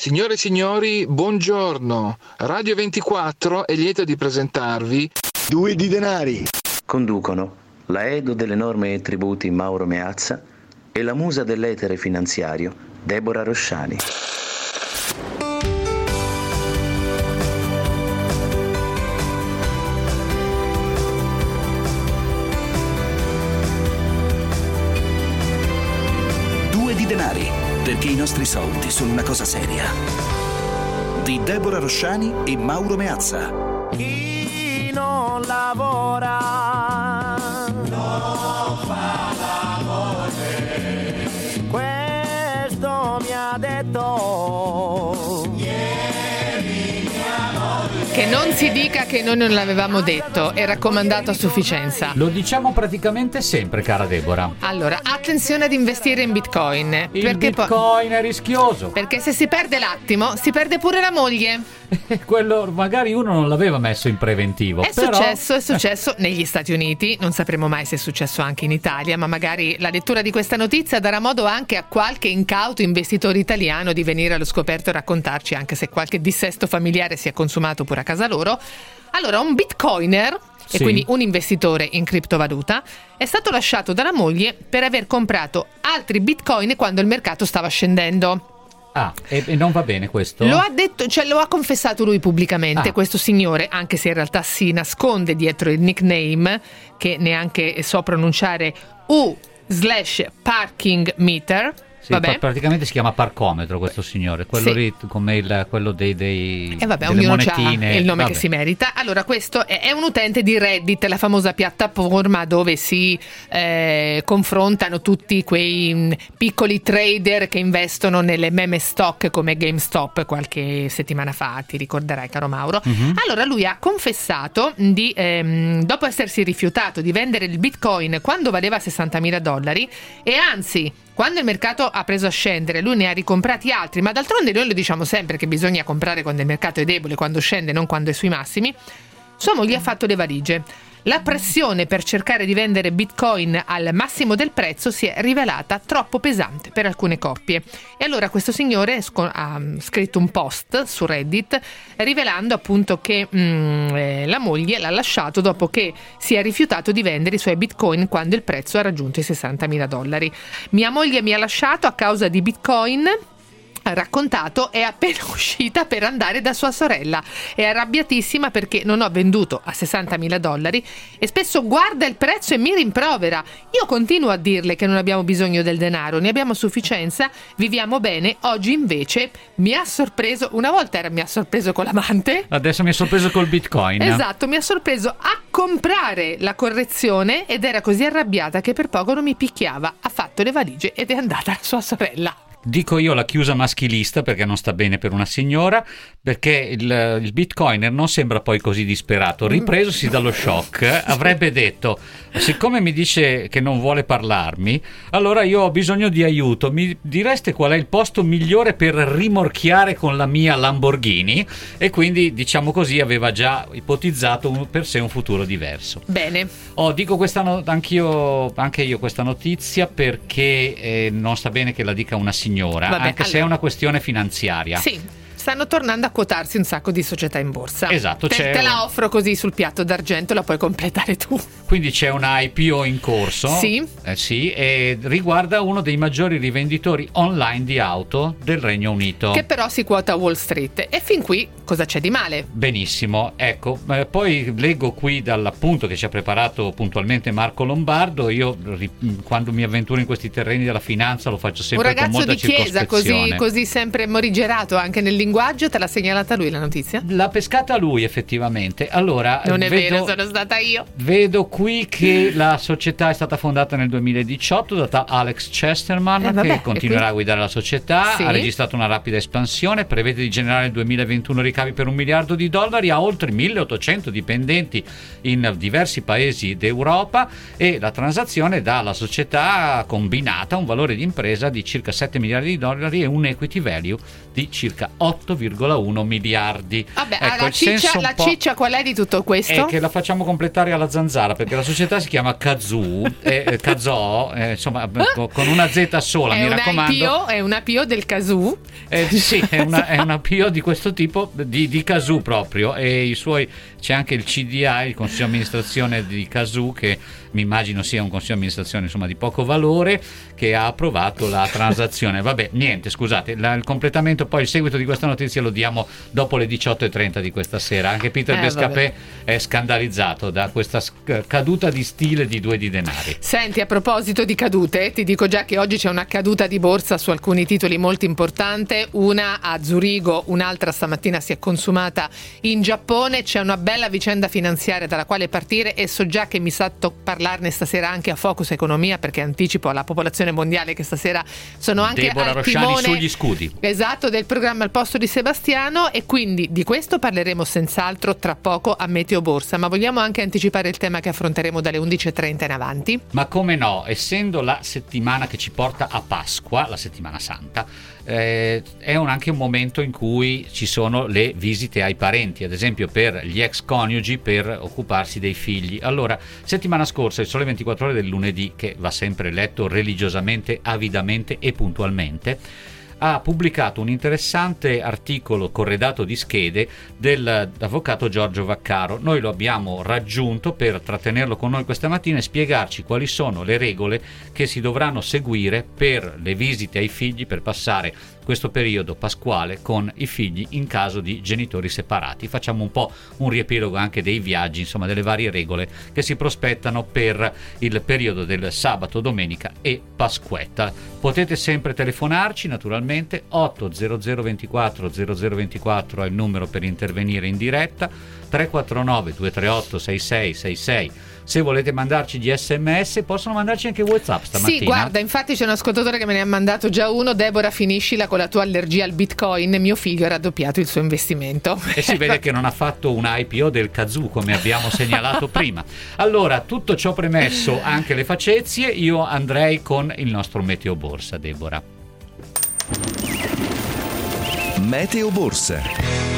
Signore e signori, buongiorno. Radio 24 è lieto di presentarvi Due di denari. Conducono la Edo delle norme e tributi Mauro Meazza e la musa dell'etere finanziario Deborah Rosciani. Soldi sono una cosa seria. Di Deborah Rosciani e Mauro Meazza. Chi non lavora dica che noi non l'avevamo detto, è raccomandato a sufficienza. Lo diciamo praticamente sempre, cara Deborah. Allora, attenzione ad investire in bitcoin. Il perché poi- bitcoin è rischioso. perché se si perde l'attimo, si perde pure la moglie. Quello magari uno non l'aveva messo in preventivo. È però... successo, è successo negli Stati Uniti, non sapremo mai se è successo anche in Italia, ma magari la lettura di questa notizia darà modo anche a qualche incauto investitore italiano di venire allo scoperto e raccontarci anche se qualche dissesto familiare si è consumato pure a casa loro. Allora, un bitcoiner, e Sì. quindi un investitore in criptovaluta, è stato lasciato dalla moglie per aver comprato altri bitcoin quando il mercato stava scendendo. Ah, e, e non va bene questo? Lo ha detto, cioè lo ha confessato lui pubblicamente, Ah. questo signore, anche se in realtà si nasconde dietro il nickname, che neanche so pronunciare, U slash parking meter. Sì, Vabbè. pra- praticamente si chiama parcometro questo signore, quello Sì. lì come il, quello dei, dei E vabbè, delle ognuno ha monetine. il nome Vabbè. che si merita. Allora, questo è, è un utente di Reddit, la famosa piattaforma dove si eh, confrontano tutti quei mh, piccoli trader che investono nelle meme stock come GameStop qualche settimana fa, ti ricorderai, caro Mauro. Mhm. Allora, lui ha confessato di, ehm, dopo essersi rifiutato di vendere il bitcoin quando valeva 60.000 dollari, e anzi. Quando il mercato ha preso a scendere, lui ne ha ricomprati altri, ma d'altronde noi lo diciamo sempre che bisogna comprare quando il mercato è debole, quando scende, non quando è sui massimi. Sua moglie ha fatto le valigie. La pressione per cercare di vendere bitcoin al massimo del prezzo si è rivelata troppo pesante per alcune coppie. E allora questo signore ha mm, scritto un post su Reddit rivelando appunto che mm, eh, la moglie l'ha lasciato dopo che si è rifiutato di vendere i suoi bitcoin quando il prezzo ha raggiunto i 60.000 dollari. Mia moglie mi ha lasciato a causa di bitcoin raccontato è appena uscita per andare da sua sorella. È arrabbiatissima perché non ho venduto a 60.000 dollari e spesso guarda il prezzo e mi rimprovera. Io continuo a dirle che non abbiamo bisogno del denaro, ne abbiamo sufficienza, viviamo bene. Oggi invece mi ha sorpreso, una volta era, mi ha sorpreso con l'amante. Adesso mi è sorpreso col bitcoin. Esatto, mi ha sorpreso a comprare la correzione ed era così arrabbiata che per poco non mi picchiava. Ha fatto le valigie ed è andata alla sua sorella. Dico io la chiusa maschilista perché non sta bene per una signora, perché il, il bitcoiner non sembra poi così disperato. Ripresosi dallo shock, avrebbe detto: Siccome mi dice che non vuole parlarmi, allora io ho bisogno di aiuto. Mi direste qual è il posto migliore per rimorchiare con la mia Lamborghini? E quindi, diciamo così, aveva già ipotizzato per sé un futuro diverso. Bene. Oh, dico questa no- anche io questa notizia perché eh, non sta bene che la dica una signora, Vabbè, anche se è allora. una questione finanziaria. Sì, stanno tornando a quotarsi un sacco di società in borsa. Esatto, te, c'è te la un- offro così sul piatto d'argento, la puoi completare tu. Quindi c'è una IPO in corso. Sì. Eh, sì, e riguarda uno dei maggiori rivenditori online di auto del Regno Unito. Che però si quota a Wall Street. E fin qui cosa c'è di male? Benissimo, ecco, eh, poi leggo qui dall'appunto che ci ha preparato puntualmente Marco Lombardo, io quando mi avventuro in questi terreni della finanza lo faccio Un sempre con ragazzo molta di chiesa, così, così sempre morigerato anche nel linguaggio, te l'ha segnalata lui la notizia? L'ha pescata lui effettivamente. Allora, Non è vedo, vero, sono stata io. vedo qui che la società è stata fondata nel 2018 da Alex Chesterman Eh, vabbè, che continuerà a guidare la società, Sì. ha registrato una rapida espansione, prevede di generare nel 2021 ricavi per un miliardo di dollari, ha oltre 1800 dipendenti in diversi paesi d'Europa e la transazione dà alla società combinata un valore di impresa di circa 7 miliardi di dollari e un equity value di circa 8 8,1 miliardi. Vabbè, Ecco, la, ciccia, la ciccia qual è di tutto questo? È che la facciamo completare alla zanzara perché la società si chiama Kazoo, eh, eh, Kazoo, eh, insomma, co- con una Z sola, è mi una raccomando. IPO, è una PO del Kazoo. Eh, sì, è una, è una PO di questo tipo, di, di Kazoo proprio, e i suoi, c'è anche il CDA, il consiglio di amministrazione di Kazoo, che mi immagino sia un consiglio di amministrazione insomma, di poco valore, che ha approvato la transazione. Vabbè, niente, scusate, la- il completamento, poi il seguito di questa notizia lo diamo dopo le 18.30 di questa sera. Anche Peter Eh, Bescapè è scandalizzato da questa sc- caduta di stile di due di denari. Senti, a proposito di cadute, ti dico già che oggi c'è una caduta di borsa su alcuni titoli molto importante, una a Zurigo, un'altra stamattina si è consumata in Giappone, c'è una bella vicenda finanziaria dalla quale partire e so già che mi sa to- parlarne stasera anche a Focus Economia perché anticipo alla popolazione mondiale che stasera sono anche Deborah al Rosciani timone sugli scudi. Esatto, del programma al posto di Sebastiano e quindi di questo parleremo senz'altro tra poco a Meteo Borsa, ma vogliamo anche anticipare il tema che affronteremo dalle 11.30 in avanti? Ma come no, essendo la settimana che ci porta a Pasqua, la settimana santa, eh, è un- anche un momento in cui ci sono le visite ai parenti, ad esempio per gli ex coniugi per occuparsi dei figli. Allora, settimana scorsa, il Sole 24 ore del lunedì, che va sempre letto religiosamente, avidamente e puntualmente, ha pubblicato un interessante articolo corredato di schede dell'avvocato Giorgio Vaccaro. Noi lo abbiamo raggiunto per trattenerlo con noi questa mattina e spiegarci quali sono le regole che si dovranno seguire per le visite ai figli per passare questo periodo pasquale con i figli in caso di genitori separati. Facciamo un po' un riepilogo anche dei viaggi, insomma delle varie regole che si prospettano per il periodo del sabato, domenica e Pasquetta. Potete sempre telefonarci naturalmente 800 24 0024 è il numero per intervenire in diretta 349 238 6666 se volete mandarci gli sms possono mandarci anche whatsapp stamattina Sì, guarda, infatti c'è un ascoltatore che me ne ha mandato già uno. Deborah, finiscila con la tua allergia al bitcoin. Mio figlio ha raddoppiato il suo investimento. E si vede che non ha fatto un IPO del Kazoo come abbiamo segnalato prima. Allora, tutto ciò premesso, anche le facezie, io andrei con il nostro Meteo Borsa, Deborah. Meteo Borsa.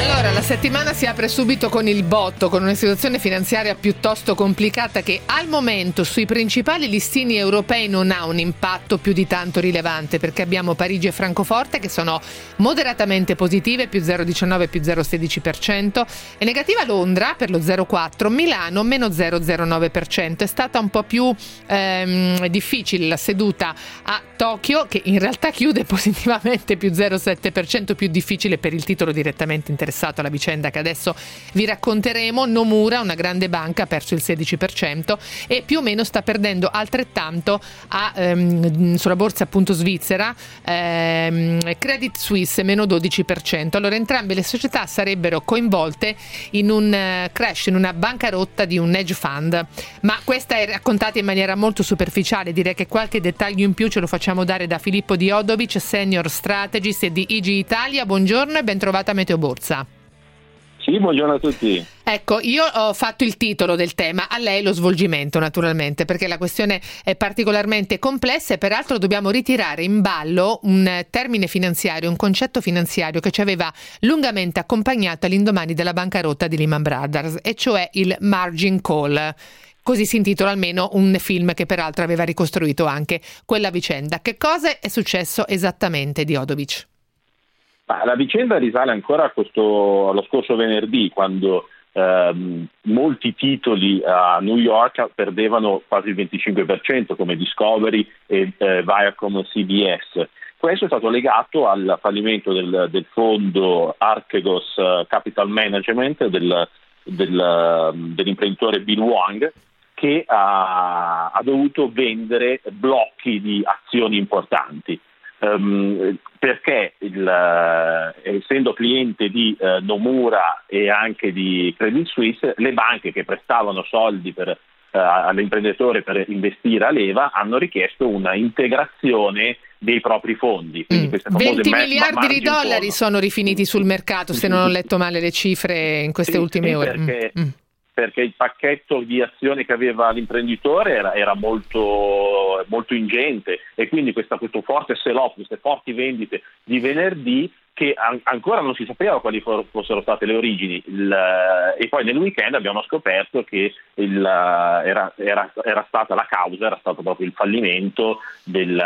Allora, la settimana si apre subito con il botto, con una situazione finanziaria piuttosto complicata che al momento sui principali listini europei non ha un impatto più di tanto rilevante perché abbiamo Parigi e Francoforte che sono moderatamente positive, più 0,19 più 0,16%, e negativa Londra per lo 0,4, Milano meno 0,09%. È stata un po' più ehm, difficile la seduta a Tokyo che in realtà chiude positivamente più 0,7%, più difficile per il titolo direttamente interessato alla vicenda che adesso vi racconteremo. Nomura, una grande banca, ha perso il 16% e più o meno sta perdendo altrettanto a, ehm, sulla borsa appunto svizzera ehm, Credit Suisse meno 12%. Allora entrambe le società sarebbero coinvolte in un eh, crash, in una bancarotta di un hedge fund, ma questa è raccontata in maniera molto superficiale, direi che qualche dettaglio in più ce lo facciamo dare da Filippo Diodovic, senior strategist di IG Italia. Buongiorno e ben trovata a Meteo Borsa. Sì, buongiorno a tutti. Ecco, io ho fatto il titolo del tema, a lei lo svolgimento naturalmente, perché la questione è particolarmente complessa e peraltro dobbiamo ritirare in ballo un termine finanziario, un concetto finanziario che ci aveva lungamente accompagnato all'indomani della bancarotta di Lehman Brothers, e cioè il margin call. Così si intitola almeno un film che peraltro aveva ricostruito anche quella vicenda. Che cosa è successo esattamente di Odovic? Ma la vicenda risale ancora questo, allo scorso venerdì, quando ehm, molti titoli a New York perdevano quasi il 25%, come Discovery e eh, Viacom CBS. Questo è stato legato al fallimento del, del fondo Archegos eh, Capital Management del, del, dell'imprenditore Bill Wang, che ha, ha dovuto vendere blocchi di azioni importanti. Um, perché il, uh, essendo cliente di uh, Nomura e anche di Credit Suisse, le banche che prestavano soldi per, uh, all'imprenditore per investire a leva hanno richiesto una integrazione dei propri fondi. Mm. queste famose 20 ma- miliardi di dollari sono rifiniti sul mercato, se non ho letto male le cifre in queste Sì, ultime sì, ore. Perché, Mm, mm. Perché il pacchetto di azioni che aveva l'imprenditore era, era molto, molto ingente e quindi questa- questo forte sell-off, queste forti vendite di venerdì che an- ancora non si sapeva quali for- fossero state le origini. Il, eh, e poi nel weekend abbiamo scoperto che il, eh, era, era, era, stata la causa, era stato proprio il fallimento del,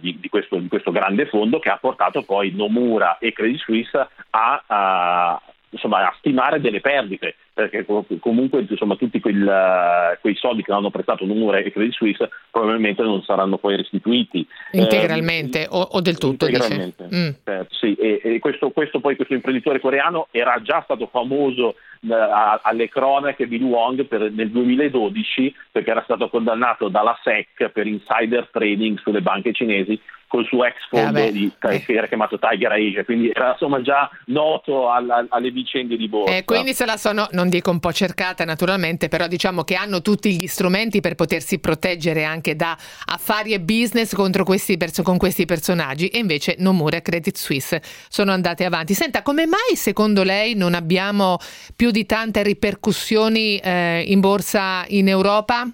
di, di, questo, di, questo, grande fondo che ha portato poi Nomura e Credit Suisse a, a insomma, a stimare delle perdite, perché comunque insomma, tutti quel, uh, quei soldi che hanno prestato Nomura e Credit Suisse probabilmente non saranno poi restituiti. Integralmente eh, o, o, del tutto, integralmente. Mm. Eh, sì, e, e questo, questo, poi, questo imprenditore coreano era già stato famoso uh, alle cronache di Luong per, nel 2012 perché era stato condannato dalla SEC per insider trading sulle banche cinesi col suo ex fondo eh di, che era chiamato Tiger Asia, quindi era insomma già noto alla, alle vicende di borsa. Eh, quindi se la sono, non dico un po' cercata naturalmente, però diciamo che hanno tutti gli strumenti per potersi proteggere anche da affari e business contro questi, con questi personaggi e invece Nomura e Credit Suisse sono andate avanti. Senta, come mai secondo lei non abbiamo più di tante ripercussioni eh, in borsa in Europa?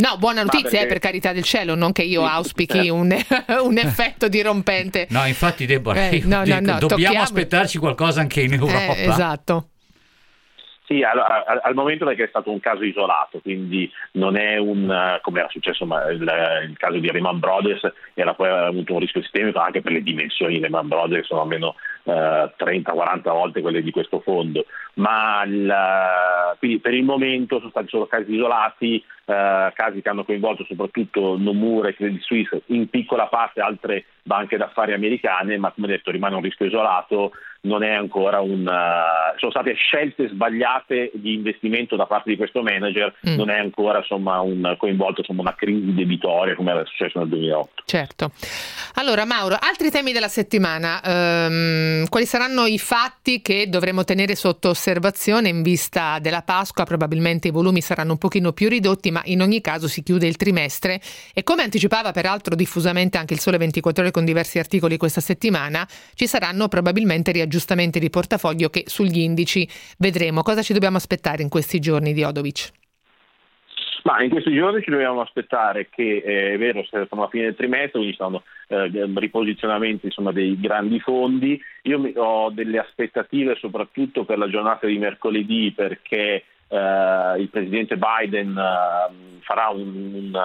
No, buona notizia, perché... eh, per carità del cielo, non che io auspichi certo. un, un, effetto dirompente. No, infatti, Deborah, eh, no, no, no, dobbiamo tocchiamo... aspettarci qualcosa anche in Europa. Eh, esatto. Sì, al, al, al, momento perché è stato un caso isolato, quindi non è un, come era successo ma il, il, caso di Lehman Brothers, era poi avuto un rischio sistemico anche per le dimensioni di Lehman Brothers, che sono almeno eh, 30-40 volte quelle di questo fondo, ma il, quindi per il momento sono stati solo casi isolati, eh, casi che hanno coinvolto soprattutto Nomura e Credit Suisse, in piccola parte altre banche d'affari americane, ma come detto rimane un rischio isolato non è ancora un... Uh, sono state scelte sbagliate di investimento da parte di questo manager, mm. non è ancora insomma, un, coinvolto insomma, una crisi debitoria come era successo nel 2008. Certo. Allora Mauro, altri temi della settimana, um, quali saranno i fatti che dovremo tenere sotto osservazione in vista della Pasqua? Probabilmente i volumi saranno un pochino più ridotti, ma in ogni caso si chiude il trimestre e come anticipava peraltro diffusamente anche il Sole 24 ore con diversi articoli questa settimana, ci saranno probabilmente riaggiustamenti aggiustamenti di portafoglio che sugli indici vedremo. Cosa ci dobbiamo aspettare in questi giorni di Odovic? Ma in questi giorni ci dobbiamo aspettare che, eh, è vero, siamo alla fine del trimestre, quindi sono eh, riposizionamenti insomma, dei grandi fondi. Io ho delle aspettative soprattutto per la giornata di mercoledì perché eh, il presidente Biden eh, farà un, un,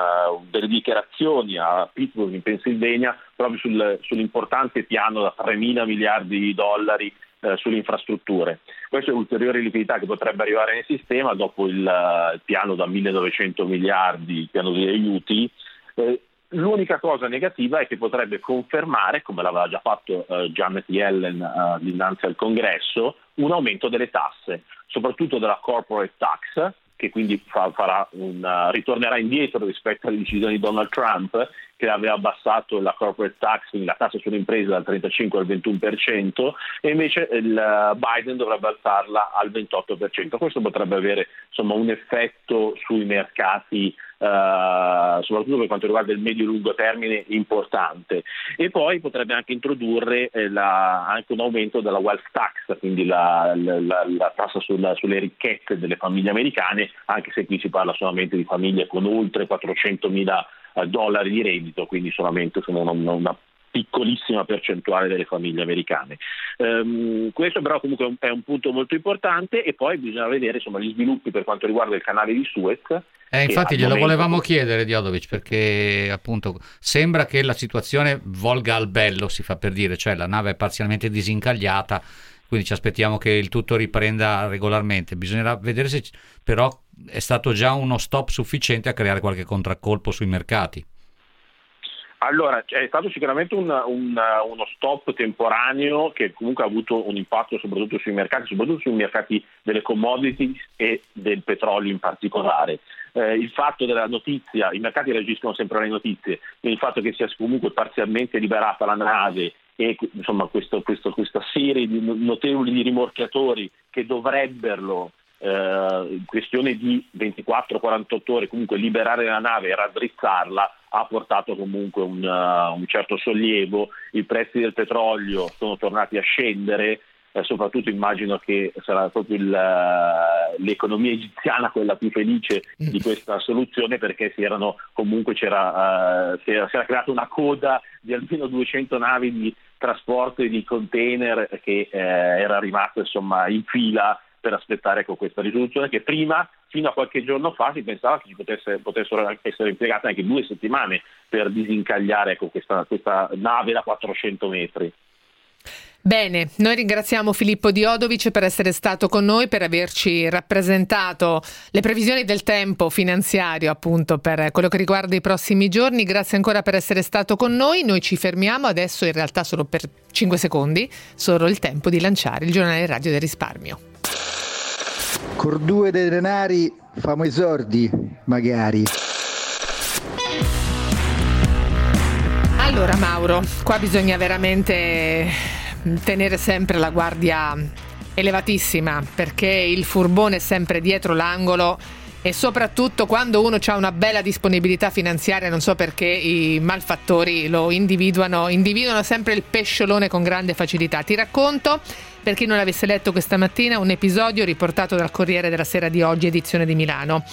delle dichiarazioni a Pittsburgh in Pennsylvania proprio sul, sull'importante piano da 3 mila miliardi di dollari eh, sulle infrastrutture. Questa è ulteriore liquidità che potrebbe arrivare nel sistema dopo il, uh, il piano da 1900 miliardi, il piano di aiuti. Eh, L'unica cosa negativa è che potrebbe confermare, come l'aveva già fatto uh, Janet Yellen uh, dinanzi al Congresso, un aumento delle tasse, soprattutto della corporate tax, che quindi una, ritornerà indietro rispetto alle decisioni di Donald Trump, che aveva abbassato la corporate tax, quindi la tassa sulle imprese dal 35 al 21%, e invece eh, Biden dovrebbe alzarla al 28%. Questo potrebbe avere insomma, un effetto sui mercati Uh, soprattutto per quanto riguarda il medio-lungo termine, importante. E poi potrebbe anche introdurre eh, la, anche un aumento della wealth tax, quindi la, la, la tassa sulla, sulle ricchezze delle famiglie americane, anche se qui si parla solamente di famiglie con oltre 400 mila eh, dollari di reddito, quindi solamente sono una, una piccolissima percentuale delle famiglie americane. Um, questo però comunque è un punto molto importante e poi bisogna vedere insomma, gli sviluppi per quanto riguarda il canale di Suez. Eh, infatti glielo momento... volevamo chiedere Diodovic perché appunto sembra che la situazione volga al bello, si fa per dire, cioè la nave è parzialmente disincagliata, quindi ci aspettiamo che il tutto riprenda regolarmente. Bisognerà vedere se però è stato già uno stop sufficiente a creare qualche contraccolpo sui mercati. Allora, è stato sicuramente un, un, uno stop temporaneo che comunque ha avuto un impatto soprattutto sui mercati, soprattutto sui mercati delle commodities e del petrolio in particolare. Eh, il fatto della notizia, i mercati reagiscono sempre alle notizie, il fatto che sia comunque parzialmente liberata la nave e insomma, questo, questo, questa serie di notevoli rimorchiatori che dovrebbero in questione di 24-48 ore comunque liberare la nave e raddrizzarla ha portato comunque un, uh, un certo sollievo, i prezzi del petrolio sono tornati a scendere, eh, soprattutto immagino che sarà proprio il, uh, l'economia egiziana quella più felice di questa soluzione perché si erano, comunque c'era, uh, si, era, si era creata una coda di almeno 200 navi di trasporto di container che eh, era rimasto insomma, in fila per aspettare ecco, questa risoluzione che prima, fino a qualche giorno fa, si pensava che ci potesse, potessero essere impiegate anche due settimane per disincagliare ecco, questa, questa nave da 400 metri. Bene, noi ringraziamo Filippo Diodovic per essere stato con noi, per averci rappresentato le previsioni del tempo finanziario appunto per quello che riguarda i prossimi giorni. Grazie ancora per essere stato con noi. Noi ci fermiamo adesso in realtà solo per 5 secondi, solo il tempo di lanciare il giornale radio del risparmio. Cor due dei denari famo i sordi, magari. Allora Mauro, qua bisogna veramente tenere sempre la guardia elevatissima perché il furbone è sempre dietro l'angolo e soprattutto quando uno ha una bella disponibilità finanziaria, non so perché i malfattori lo individuano, individuano sempre il pesciolone con grande facilità. Ti racconto, per chi non l'avesse letto questa mattina, un episodio riportato dal Corriere della Sera di oggi, edizione di Milano.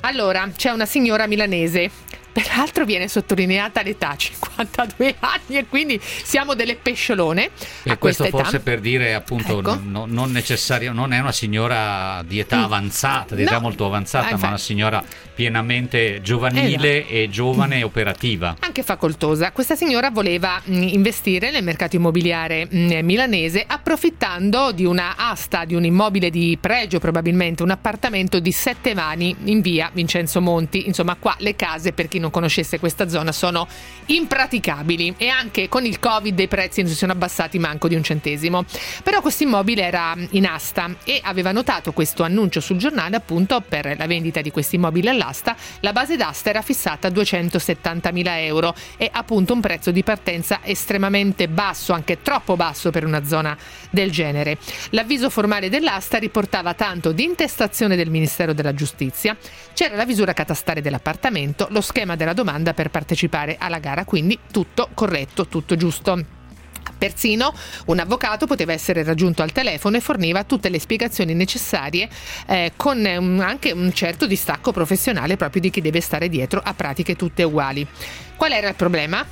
Allora, c'è una signora milanese Peraltro viene sottolineata l'età, 52 anni e quindi siamo delle pesciolone. E questo forse per dire appunto ecco. no, non necessario, non è una signora di età mm. avanzata, di no. età molto avanzata, ah, ma una signora pienamente giovanile esatto. e giovane e operativa. Anche facoltosa. Questa signora voleva mh, mm, investire nel mercato immobiliare mh, mm, milanese approfittando di una asta, di un immobile di pregio probabilmente, un appartamento di sette vani in via Vincenzo Monti. Insomma qua le case per chi non conoscesse questa zona sono impraticabili e anche con il covid i prezzi non si sono abbassati manco di un centesimo. Però questo immobile era in asta e aveva notato questo annuncio sul giornale appunto per la vendita di questi immobili all'asta, la base d'asta era fissata a 270.000 euro e appunto un prezzo di partenza estremamente basso, anche troppo basso per una zona del genere. L'avviso formale dell'asta riportava tanto di intestazione del Ministero della Giustizia, c'era la visura catastale dell'appartamento, lo schema della domanda per partecipare alla gara, quindi tutto corretto, tutto giusto. Persino un avvocato poteva essere raggiunto al telefono e forniva tutte le spiegazioni necessarie eh, con un, anche un certo distacco professionale proprio di chi deve stare dietro a pratiche tutte uguali. Qual era il problema?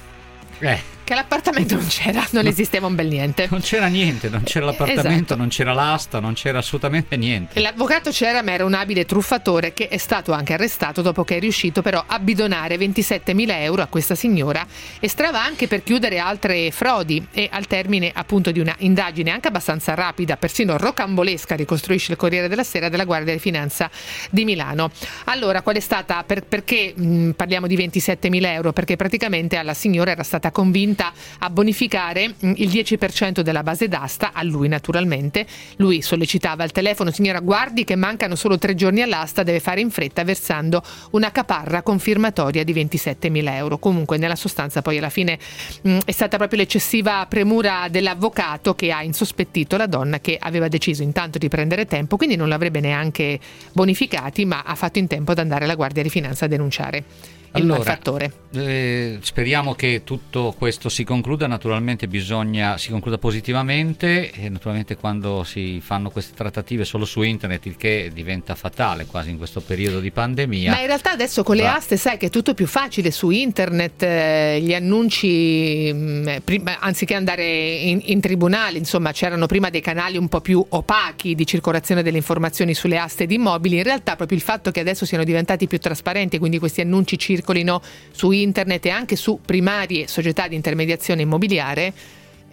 Eh che l'appartamento non c'era, non esisteva un bel niente. Non c'era niente, non c'era l'appartamento, esatto. non c'era l'asta, non c'era assolutamente niente. L'avvocato c'era, ma era un abile truffatore che è stato anche arrestato dopo che è riuscito però a bidonare 27.000 euro a questa signora e strava anche per chiudere altre frodi e al termine appunto di una indagine anche abbastanza rapida, persino rocambolesca, ricostruisce il Corriere della Sera della Guardia di Finanza di Milano. Allora, qual è stata, per, perché mh, parliamo di 27.000 euro? Perché praticamente alla signora era stata convinta invita a bonificare mm, il 10% della base d'asta, a lui naturalmente. Lui sollecitava al telefono, signora guardi che mancano solo tre giorni all'asta, deve fare in fretta versando una caparra confermatoria di 27.000 euro. Comunque nella sostanza poi alla fine mh, mm, è stata proprio l'eccessiva premura dell'avvocato che ha insospettito la donna che aveva deciso intanto di prendere tempo, quindi non l'avrebbe neanche bonificati, ma ha fatto in tempo ad andare alla Guardia di Finanza a denunciare allora, malfattore. Eh, speriamo che tutto questo si concluda, naturalmente bisogna, si concluda positivamente e naturalmente quando si fanno queste trattative solo su internet, il che diventa fatale quasi in questo periodo di pandemia. Ma in realtà adesso con le va. aste sai che è tutto più facile su internet, eh, gli annunci, mh, mm, prima, anziché andare in, in tribunale, insomma c'erano prima dei canali un po' più opachi di circolazione delle informazioni sulle aste di immobili, in realtà proprio il fatto che adesso siano diventati più trasparenti, quindi questi annunci circolano circolino su internet e anche su primarie società di intermediazione immobiliare.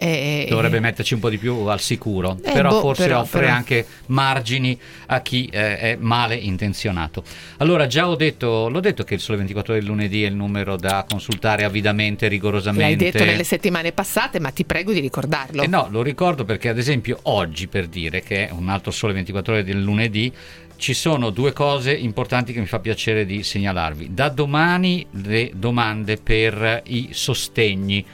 Eh, Dovrebbe metterci un po' di più al sicuro, eh, però boh, forse però, offre però. anche margini a chi eh, è male intenzionato. Allora, già ho detto, l'ho detto che il Sole 24 del lunedì è il numero da consultare avidamente, rigorosamente. L'hai detto nelle settimane passate, ma ti prego di ricordarlo. Eh no, lo ricordo perché, ad esempio, oggi per dire che è un altro Sole 24 ore del lunedì, ci sono due cose importanti che mi fa piacere di segnalarvi. Da domani le domande per i sostegni,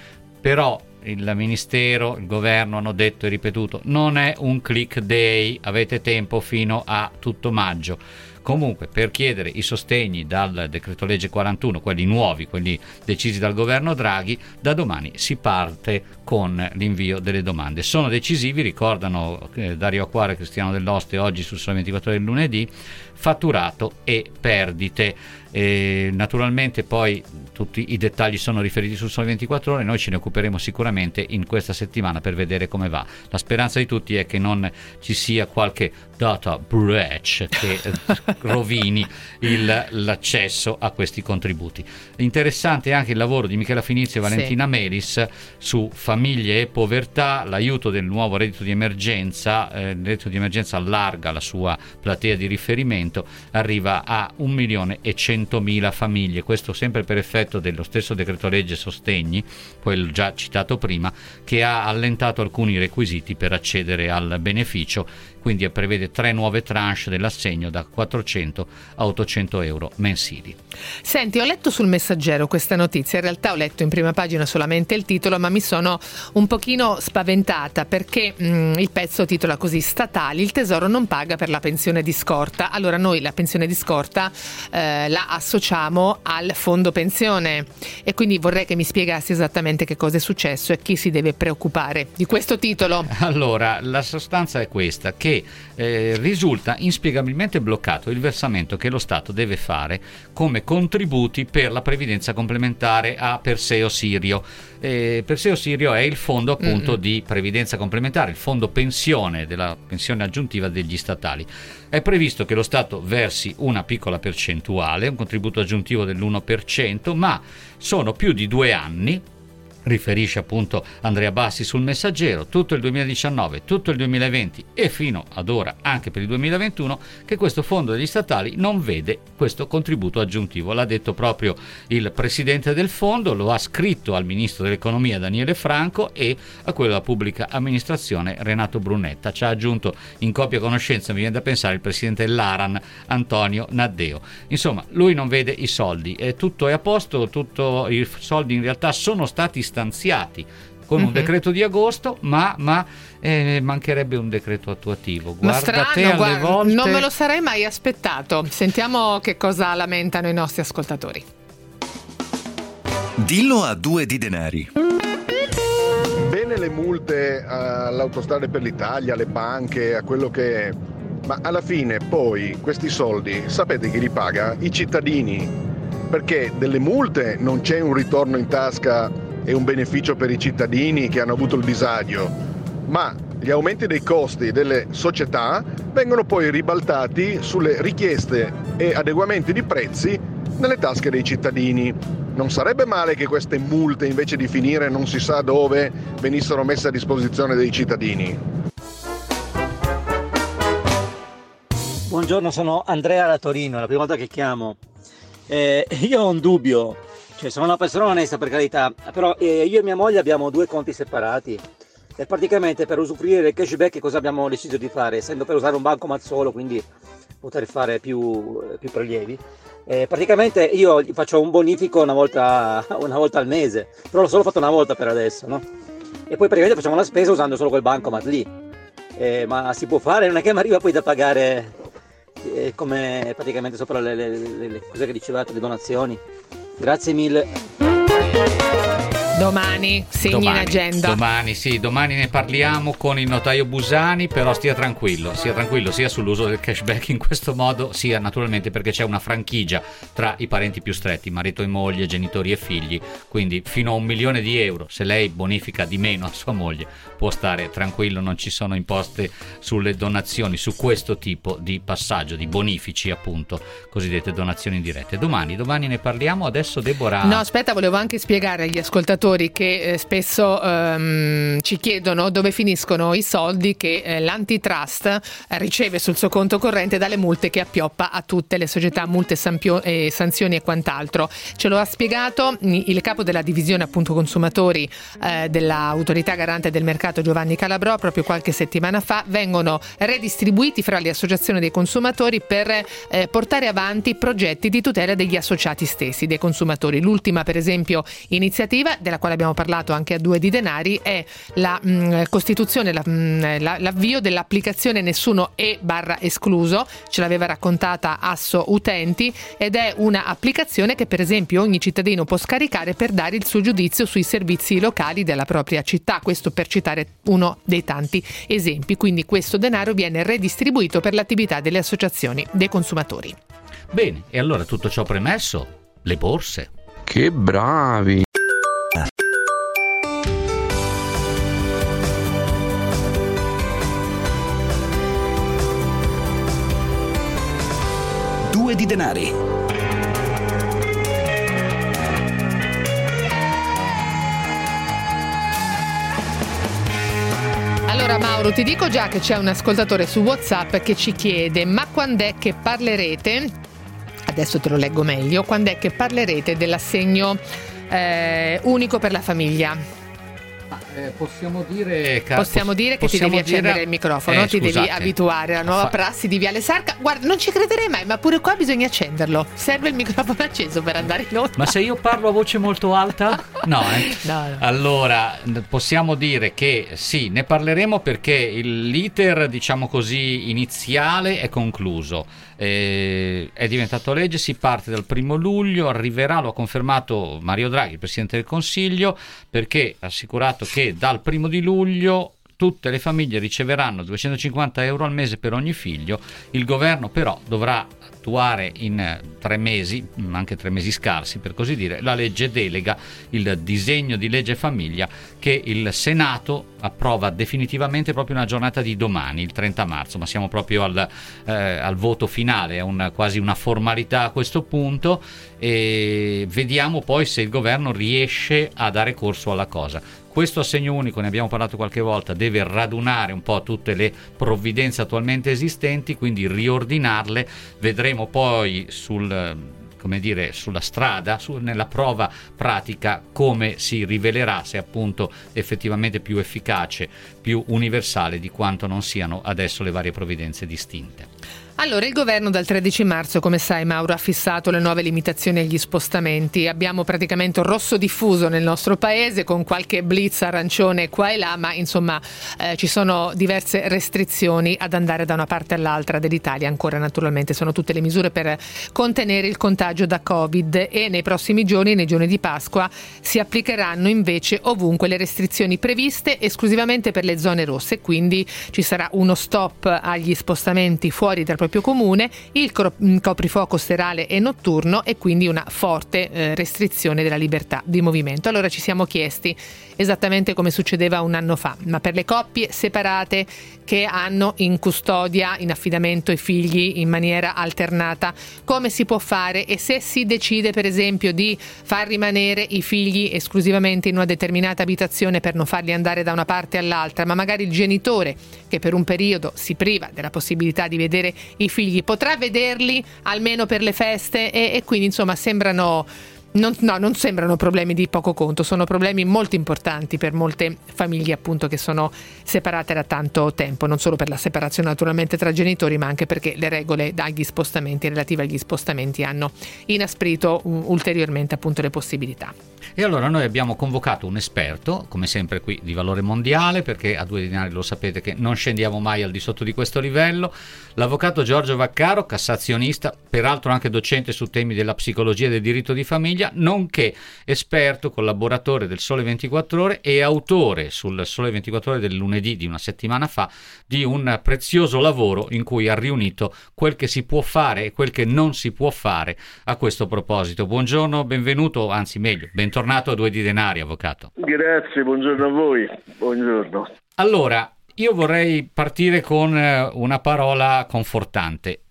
però il Ministero, il governo hanno detto e ripetuto, non è un click day, avete tempo fino a tutto maggio. Comunque, per chiedere i sostegni dal decreto legge 41, quelli nuovi, quelli decisi dal governo Draghi, da domani si parte con l'invio delle domande. Sono decisivi, ricordano eh, Dario Acquare e Cristiano Dell'Oste oggi sul Sole 24 del lunedì, fatturato e perdite. E naturalmente poi tutti i dettagli sono riferiti sul Sole 24 ore, noi ce ne occuperemo sicuramente in questa settimana per vedere come va. La speranza di tutti è che non ci sia qualche data breach che rovini il, l'accesso a questi contributi. Interessante anche il lavoro di Michela Finizio e Valentina sì. Melis su famiglie e povertà, l'aiuto del nuovo reddito di emergenza, eh, il reddito di emergenza allarga la sua platea di riferimento, arriva a 1 milione e 100 100.000 famiglie, questo sempre per effetto dello stesso decreto legge sostegni, quello già citato prima, che ha allentato alcuni requisiti per accedere al beneficio quindi prevede tre nuove tranche dell'assegno da 400 a 800 euro mensili. Senti, ho letto sul messaggero questa notizia, in realtà ho letto in prima pagina solamente il titolo, ma mi sono un pochino spaventata perché mh, mm, il pezzo titola così Statali, il tesoro non paga per la pensione di scorta. Allora noi la pensione di scorta eh, la associamo al fondo pensione e quindi vorrei che mi spiegassi esattamente che cosa è successo e chi si deve preoccupare di questo titolo. Allora, la sostanza è questa, che eh, risulta inspiegabilmente bloccato il versamento che lo Stato deve fare come contributi per la previdenza complementare a Perseo Sirio. Eh, Perseo Sirio è il fondo appunto Mm-mm. di previdenza complementare, il fondo pensione della pensione aggiuntiva degli statali. È previsto che lo Stato versi una piccola percentuale, un contributo aggiuntivo dell'1%, ma sono più di due anni riferisce appunto Andrea Bassi sul messaggero, tutto il 2019, tutto il 2020 e fino ad ora anche per il 2021 che questo fondo degli statali non vede questo contributo aggiuntivo. L'ha detto proprio il presidente del fondo, lo ha scritto al ministro dell'economia Daniele Franco e a quello della pubblica amministrazione Renato Brunetta. Ci ha aggiunto in copia conoscenza, mi viene da pensare, il presidente dell'Aran Antonio Naddeo. Insomma, lui non vede i soldi, e tutto è a posto, tutti i soldi in realtà sono stati stanziati con un uh-huh. decreto di agosto, ma, ma eh, mancherebbe un decreto attuativo. Guarda strano, te alle guarda, volte... Non me lo sarei mai aspettato. Sentiamo che cosa lamentano i nostri ascoltatori. Dillo a due di denari. Bene le multe all'autostrade per l'Italia, alle banche, a quello che è. Ma alla fine poi questi soldi sapete chi li paga? I cittadini. Perché delle multe non c'è un ritorno in tasca e un beneficio per i cittadini che hanno avuto il disagio, ma gli aumenti dei costi delle società vengono poi ribaltati sulle richieste e adeguamenti di prezzi nelle tasche dei cittadini. Non sarebbe male che queste multe invece di finire non si sa dove venissero messe a disposizione dei cittadini. Buongiorno, sono Andrea da Torino, la prima volta che chiamo. Eh, io ho un dubbio cioè, sono una persona onesta per carità, però eh, io e mia moglie abbiamo due conti separati e praticamente per usufruire del cashback cosa abbiamo deciso di fare? Essendo per usare un bancomat solo, quindi poter fare più, più prelievi. Eh, praticamente io faccio un bonifico una volta, una volta, al mese, però l'ho solo fatto una volta per adesso, no? E poi praticamente facciamo la spesa usando solo quel bancomat lì. Eh, ma si può fare, non è che mi arriva poi da pagare eh, come praticamente sopra le, le, le, le cose che dicevate, le donazioni. Grazie mille. Domani, segni domani, in agenda. Domani, sì, domani ne parliamo con il notaio Busani, però stia tranquillo, stia tranquillo sia sull'uso del cashback in questo modo, sia naturalmente perché c'è una franchigia tra i parenti più stretti, marito e moglie, genitori e figli, quindi fino a un milione di euro, se lei bonifica di meno a sua moglie, può stare tranquillo, non ci sono imposte sulle donazioni, su questo tipo di passaggio, di bonifici appunto, cosiddette donazioni indirette. Domani, domani ne parliamo, adesso Deborah... No, aspetta, volevo anche spiegare agli ascoltatori ascoltatori che eh, spesso ehm, ci chiedono dove finiscono i soldi che eh, l'antitrust eh, riceve sul suo conto corrente dalle multe che appioppa a tutte le società, multe, sampio- e sanzioni e quant'altro. Ce lo ha spiegato il capo della divisione appunto consumatori eh, dell'autorità garante del mercato Giovanni Calabrò proprio qualche settimana fa. Vengono redistribuiti fra le associazioni dei consumatori per eh, portare avanti progetti di tutela degli associati stessi, dei consumatori. L'ultima per esempio iniziativa della della quale abbiamo parlato anche a due di denari, è la mh, costituzione, la, mh, la, l'avvio dell'applicazione Nessuno e barra escluso, ce l'aveva raccontata Asso Utenti, ed è una applicazione che per esempio ogni cittadino può scaricare per dare il suo giudizio sui servizi locali della propria città, questo per citare uno dei tanti esempi. Quindi questo denaro viene redistribuito per l'attività delle associazioni dei consumatori. Bene, e allora tutto ciò premesso, le borse. Che bravi! Due di denari. Allora Mauro, ti dico già che c'è un ascoltatore su WhatsApp che ci chiede "Ma quando è che parlerete? Adesso te lo leggo meglio, quando è che parlerete dell'assegno eh, unico per la famiglia? Eh, possiamo dire, ca- Possiamo dire che ti possiamo devi accendere dire- il microfono, Eh, ti devi scusate. abituare alla nuova Fa- prassi di Viale Sarca. Guarda, non ci crederei mai, ma pure qua bisogna accenderlo. Serve il microfono acceso per andare in onda. Ma se io parlo a voce molto alta? No, eh. No, no. Allora, possiamo dire che sì, ne parleremo perché il- l'iter, diciamo così, iniziale è concluso. Eh, è diventato legge, si parte dal primo luglio, arriverà, lo ha confermato Mario Draghi, il Presidente del Consiglio, perché ha assicurato che dal primo di luglio tutte le famiglie riceveranno 250 euro al mese per ogni figlio, il governo però dovrà attuare in eh, tre mesi, mm, anche tre mesi scarsi per così dire, la legge delega, il disegno di legge famiglia che il Senato approva definitivamente proprio una giornata di domani, il 30 marzo, ma siamo proprio al, eh, al voto finale, è un- quasi una formalità a questo punto e vediamo poi se il governo riesce a dare corso alla cosa. Questo assegno unico, ne abbiamo parlato qualche volta, deve radunare un po' tutte le provvidenze attualmente esistenti, quindi riordinarle. Vedremo poi sul come dire, sulla strada, su- nella prova pratica, come si rivelerà se appunto effettivamente più efficace, più universale di quanto non siano adesso le varie provvidenze distinte. Allora, il governo dal 13 marzo, come sai Mauro, ha fissato le nuove limitazioni agli spostamenti. Abbiamo praticamente un rosso diffuso nel nostro paese con qualche blitz arancione qua e là, ma insomma eh, ci sono diverse restrizioni ad andare da una parte all'altra dell'Italia. Ancora naturalmente sono tutte le misure per contenere il contagio da Covid e nei prossimi giorni, nei giorni di Pasqua, si applicheranno invece ovunque le restrizioni previste esclusivamente per le zone rosse, quindi ci sarà uno stop agli spostamenti fuori dal proprio comune, il mm, coprifuoco serale e notturno e quindi una forte eh, restrizione della libertà di movimento. Allora ci siamo chiesti esattamente come succedeva un anno fa, ma per le coppie separate che hanno in custodia, in affidamento i figli in maniera alternata, come si può fare e se si decide per esempio di far rimanere i figli esclusivamente in una determinata abitazione per non farli andare da una parte all'altra, ma magari il genitore che per un periodo si priva della possibilità di vedere i figli. Potrà vederli almeno per le feste e, e quindi insomma sembrano non, no, non sembrano problemi di poco conto, sono problemi molto importanti per molte famiglie appunto che sono separate da tanto tempo, non solo per la separazione naturalmente tra genitori, ma anche perché le regole dagli spostamenti relative agli spostamenti hanno inasprito uh, ulteriormente appunto le possibilità. E allora noi abbiamo convocato un esperto, come sempre qui di valore mondiale, perché a due dinari lo sapete che non scendiamo mai al di sotto di questo livello, l'avvocato Giorgio Vaccaro, cassazionista, peraltro anche docente su temi della psicologia e del diritto di famiglia, nonché esperto, collaboratore del Sole 24 Ore e autore sul Sole 24 Ore del lunedì di una settimana fa di un prezioso lavoro in cui ha riunito quel che si può fare e quel che non si può fare a questo proposito. Buongiorno, benvenuto, anzi meglio, bentornato a Due di Denari, avvocato. Grazie, buongiorno a voi. Buongiorno. Allora, io vorrei partire con eh, una parola confortante.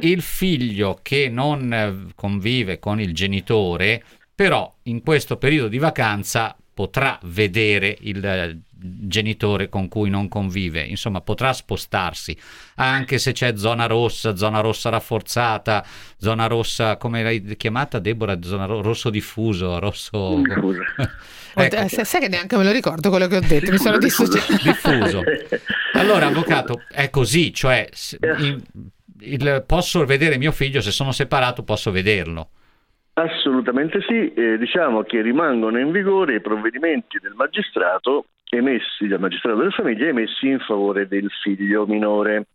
Il figlio che non eh, convive con il genitore, però in questo periodo di vacanza potrà vedere il eh, genitore con cui non convive, insomma potrà spostarsi, anche se c'è zona rossa, zona rossa rafforzata, zona rossa, come l'hai chiamata Deborah, zona ro- rosso diffuso, rosso... Ecco. Eh, sai che neanche me lo ricordo quello che ho detto, mi sono dissociata. diffuso. Allora, avvocato, è così, cioè s- in- il- posso vedere mio figlio, se sono separato posso vederlo. Assolutamente sì, eh, diciamo che rimangono in vigore i provvedimenti del magistrato emessi dal magistrato della famiglia emessi in favore del figlio minore.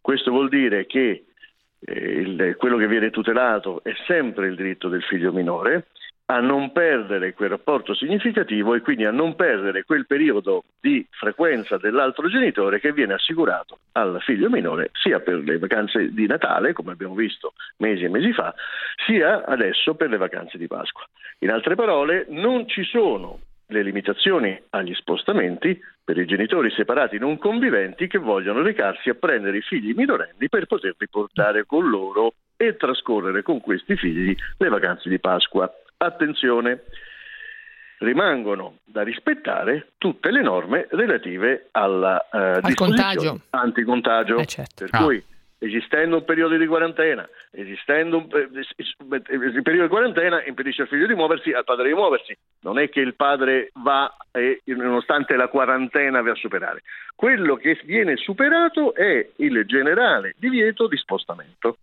Questo vuol dire che eh, il, quello che viene tutelato è sempre il diritto del figlio minore a non perdere quel rapporto significativo e quindi a non perdere quel periodo di frequenza dell'altro genitore che viene assicurato al figlio minore sia per le vacanze di Natale, come abbiamo visto mesi e mesi fa, sia adesso per le vacanze di Pasqua. In altre parole, non ci sono le limitazioni agli spostamenti per i genitori separati non conviventi che vogliono recarsi a prendere i figli minorenni per poterli portare con loro e trascorrere con questi figli le vacanze di Pasqua. Attenzione, rimangono da rispettare tutte le norme relative alla eh, Al contagio. anticontagio. Eh, certo. Per Ah. cui esistendo un periodo di quarantena, esistendo un pe- il periodo di quarantena impedisce al figlio di muoversi, al padre di muoversi. Non è che il padre va e nonostante la quarantena va a superare. Quello che viene superato è il generale divieto di spostamento.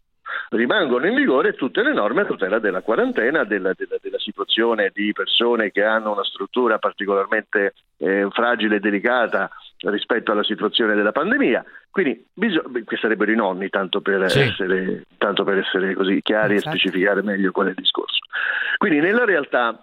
Rimangono in vigore tutte le norme a tutela della quarantena, della, della- della situazione di persone che hanno una struttura particolarmente eh, fragile e delicata rispetto alla situazione della pandemia. Quindi bisog- che sarebbero i nonni, tanto per, Sì. essere, tanto per essere così chiari Esatto. e specificare meglio qual è il discorso. Quindi nella realtà,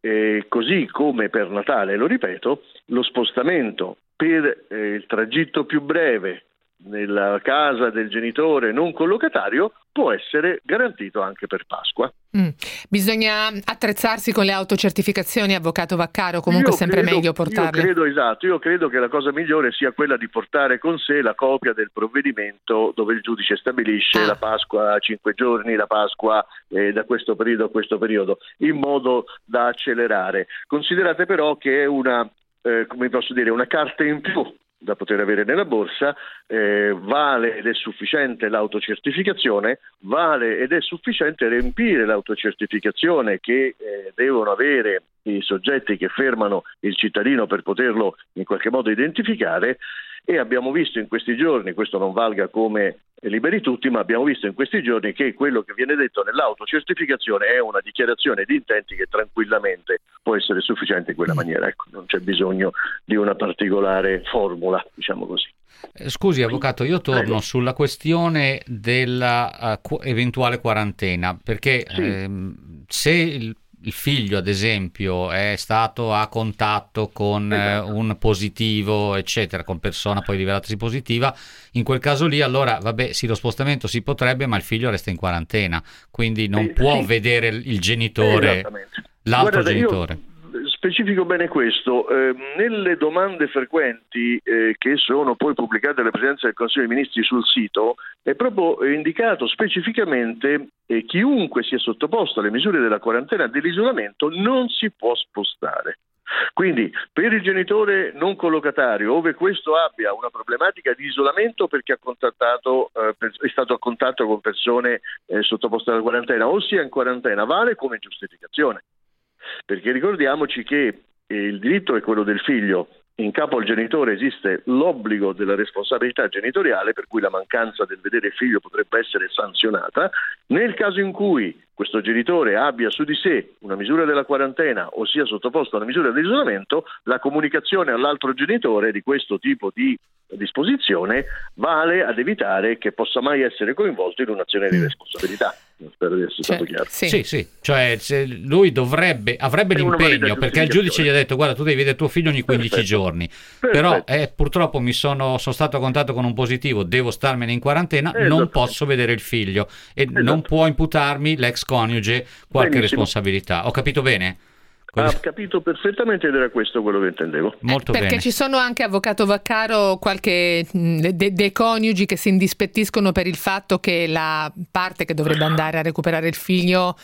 eh, così come per Natale, lo ripeto, lo spostamento per eh, il tragitto più breve nella casa del genitore non collocatario può essere garantito anche per Pasqua. Mm. Bisogna attrezzarsi con le autocertificazioni, avvocato Vaccaro, comunque è Io sempre credo- meglio Io portarle. credo esatto, io credo che la cosa migliore sia quella di portare con sé la copia del provvedimento dove il giudice stabilisce Ah. la Pasqua a cinque giorni, la Pasqua eh, da questo periodo a questo periodo, in modo da accelerare. Considerate però che è una, eh, come posso dire, una carta in più da poter avere nella borsa, eh, vale ed è sufficiente l'autocertificazione, vale ed è sufficiente riempire l'autocertificazione che eh, devono avere i soggetti che fermano il cittadino per poterlo in qualche modo identificare e abbiamo visto in questi giorni, questo non valga come liberi tutti, ma abbiamo visto in questi giorni che quello che viene detto nell'autocertificazione è una dichiarazione di intenti che tranquillamente può essere sufficiente in quella maniera, ecco, non c'è bisogno di una particolare formula, diciamo così. Eh, Scusi, avvocato, io torno Prego. sulla questione della eh, qu- eventuale quarantena, perché Sì. ehm, se il, il figlio, ad esempio, è stato a contatto con eh, Esatto. un positivo, eccetera, con persona poi rivelatasi positiva, in quel caso lì, allora, vabbè, sì, lo spostamento si potrebbe, ma il figlio resta in quarantena, quindi non Eh, può sì. vedere il genitore, l'altro Guardate, io genitore. Specifico bene questo, eh, nelle domande frequenti eh, che sono poi pubblicate dalla Presidenza del Consiglio dei Ministri sul sito è proprio indicato specificamente eh, chiunque sia sottoposto alle misure della quarantena e dell'isolamento non si può spostare. Quindi per il genitore non collocatario, ove questo abbia una problematica di isolamento perché eh, è stato a contatto con persone eh, sottoposte alla quarantena o sia in quarantena, vale come giustificazione. Perché ricordiamoci che eh, il diritto è quello del figlio, in capo al genitore esiste l'obbligo della responsabilità genitoriale, per cui la mancanza del vedere il figlio potrebbe essere sanzionata. Nel caso in cui questo genitore abbia su di sé una misura della quarantena o sia sottoposto a una misura di isolamento, la comunicazione all'altro genitore di questo tipo di disposizione vale ad evitare che possa mai essere coinvolto in un'azione di responsabilità. Spero di essere stato chiaro. Sì, sì, cioè se lui dovrebbe, avrebbe È l'impegno perché il giudice gli ha detto guarda tu devi vedere tuo figlio ogni 15 Perfetto. giorni, Perfetto. però eh, purtroppo mi sono, sono stato a contatto con un positivo, devo starmene in quarantena, non Esattamente. posso vedere il figlio e Esatto. non può imputarmi l'ex coniuge qualche Benissimo. responsabilità. Ho capito bene? Ha capito perfettamente ed era questo quello che intendevo. Molto Perché bene. ci sono anche, avvocato Vaccaro, qualche, de- dei coniugi che si indispettiscono per il fatto che la parte che dovrebbe andare a recuperare il figlio,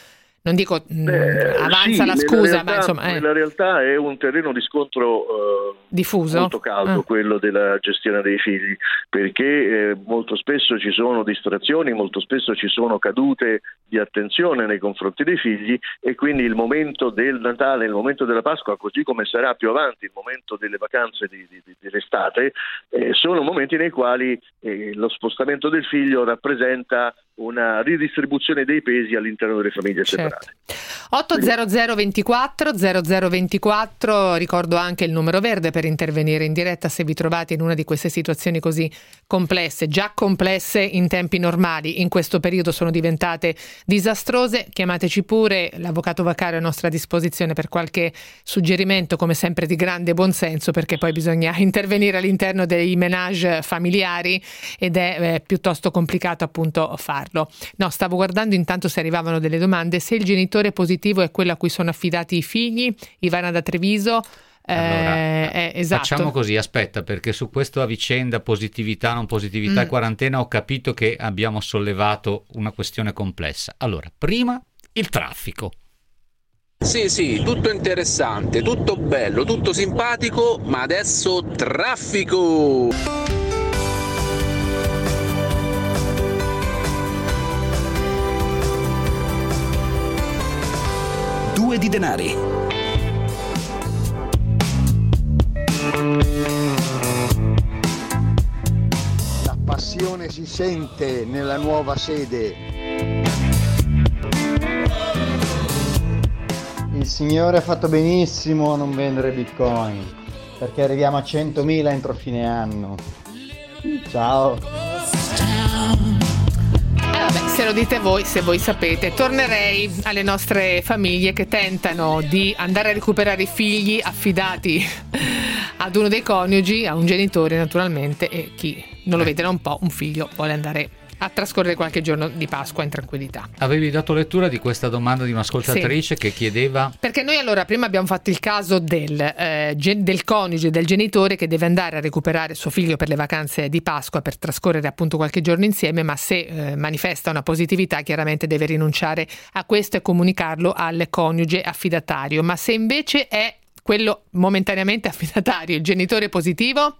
non dico mh, Eh, avanza sì, la scusa, realtà- ma insomma... eh, nella realtà è un terreno di scontro eh, diffuso. molto caldo Ah. quello della gestione dei figli perché eh, molto spesso ci sono distrazioni, molto spesso ci sono cadute di attenzione nei confronti dei figli e quindi il momento del Natale, il momento della Pasqua, così come sarà più avanti il momento delle vacanze di, di- di- dell'estate, eh, sono momenti nei quali eh, lo spostamento del figlio rappresenta una ridistribuzione dei pesi all'interno delle famiglie Certo. Perfetto. 800 24 0024, ricordo anche il numero verde per intervenire in diretta se vi trovate in una di queste situazioni così complesse, già complesse in tempi normali, in questo periodo sono diventate disastrose, chiamateci pure, l'avvocato Vaccaro è a nostra disposizione per qualche suggerimento, come sempre di grande buonsenso, perché poi bisogna intervenire all'interno dei menage familiari ed è eh, piuttosto complicato appunto farlo. No, stavo guardando intanto se arrivavano delle domande, se il genitore positivo è quello a cui sono affidati i figli, Ivana da Treviso, allora, eh, eh, esatto. Facciamo così, aspetta, perché su questa vicenda positività, non positività Mm. e quarantena ho capito che abbiamo sollevato una questione complessa. Allora, prima il traffico. Sì, sì, tutto interessante, tutto bello, tutto simpatico, ma adesso traffico! Due di denari. La passione si sente nella nuova sede. Il signore ha fatto benissimo a non vendere bitcoin perché arriviamo a 100.000 entro fine anno. Ciao. Eh, se lo dite voi, se voi sapete, tornerei alle nostre famiglie che tentano di andare a recuperare i figli affidati ad uno dei coniugi, a un genitore naturalmente, e chi non lo vede da un po', un figlio vuole andare a trascorrere qualche giorno di Pasqua in tranquillità. Avevi dato lettura di questa domanda di un'ascoltatrice che chiedeva Perché noi allora prima abbiamo fatto il caso del, eh, gen- del coniuge, del genitore che deve andare a recuperare suo figlio per le vacanze di Pasqua per trascorrere appunto qualche giorno insieme, ma se eh, manifesta una positività chiaramente deve rinunciare a questo e comunicarlo al coniuge affidatario. Ma se invece è quello momentaneamente affidatario, il genitore positivo,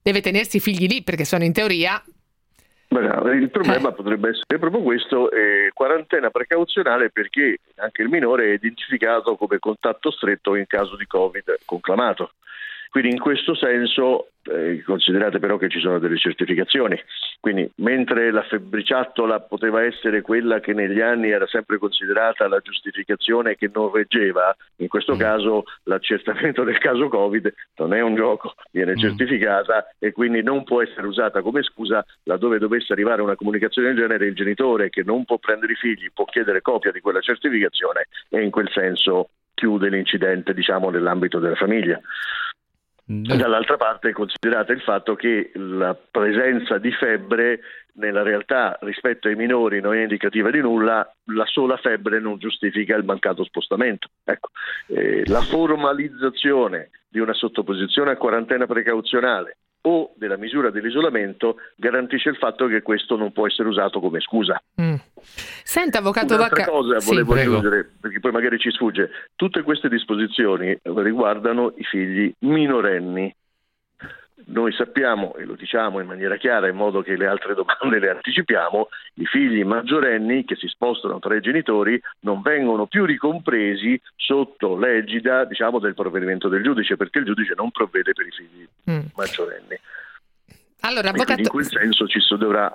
deve tenersi i figli lì perché sono in teoria Il problema potrebbe essere proprio questo, eh, quarantena precauzionale perché anche il minore è identificato come contatto stretto in caso di Covid conclamato. Quindi in questo senso eh, considerate però che ci sono delle certificazioni, quindi mentre la febbriciattola poteva essere quella che negli anni era sempre considerata la giustificazione che non reggeva, in questo caso l'accertamento del caso Covid non è un gioco, viene certificata e quindi non può essere usata come scusa laddove dovesse arrivare una comunicazione del genere, il genitore che non può prendere i figli può chiedere copia di quella certificazione e in quel senso chiude l'incidente diciamo nell'ambito della famiglia. Dall'altra parte considerate il fatto che la presenza di febbre nella realtà rispetto ai minori non è indicativa di nulla, la sola febbre non giustifica il mancato spostamento. Ecco, eh, la formalizzazione di una sottoposizione a quarantena precauzionale o della misura dell'isolamento garantisce il fatto che questo non può essere usato come scusa. Mm. Senta, avvocato Un'altra Vacca. cosa Sì. volevo Prego. aggiungere, perché poi magari ci sfugge. Tutte queste disposizioni riguardano i figli minorenni. Noi sappiamo, e lo diciamo in maniera chiara in modo che le altre domande le anticipiamo, i figli maggiorenni che si spostano tra i genitori non vengono più ricompresi sotto l'egida diciamo, del provvedimento del giudice, perché il giudice non provvede per i figli Mm. maggiorenni. Allora, quindi in avvocato. quel senso ci si dovrà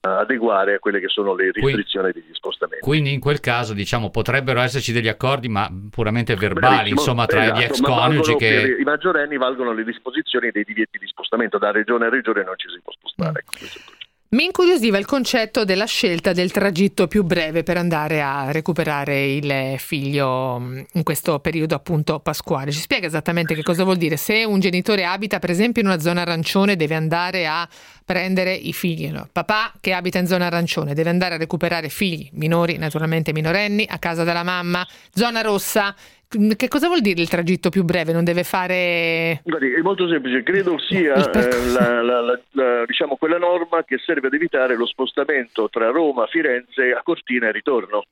adeguare a quelle che sono le restrizioni degli spostamenti. Quindi in quel caso, diciamo, potrebbero esserci degli accordi, ma puramente verbali, Bravissimo, insomma, tra esatto, gli ex coniugi che... I maggiorenni valgono le disposizioni dei divieti di spostamento, da regione a regione non ci si può spostare. Ecco, Mi incuriosiva il concetto della scelta del tragitto più breve per andare a recuperare il figlio mh, in questo periodo appunto pasquale. Ci spiega esattamente che cosa vuol dire? Se un genitore abita per esempio in una zona arancione deve andare a prendere i figli. no? Papà che abita in zona arancione deve andare a recuperare figli minori, naturalmente minorenni, a casa della mamma. Zona rossa, che cosa vuol dire il tragitto più breve? Non deve fare... Guardi, è molto semplice, credo sia eh, la- la- la- la- diciamo, quella norma che serve ad evitare lo spostamento tra Roma, Firenze, a Cortina e ritorno.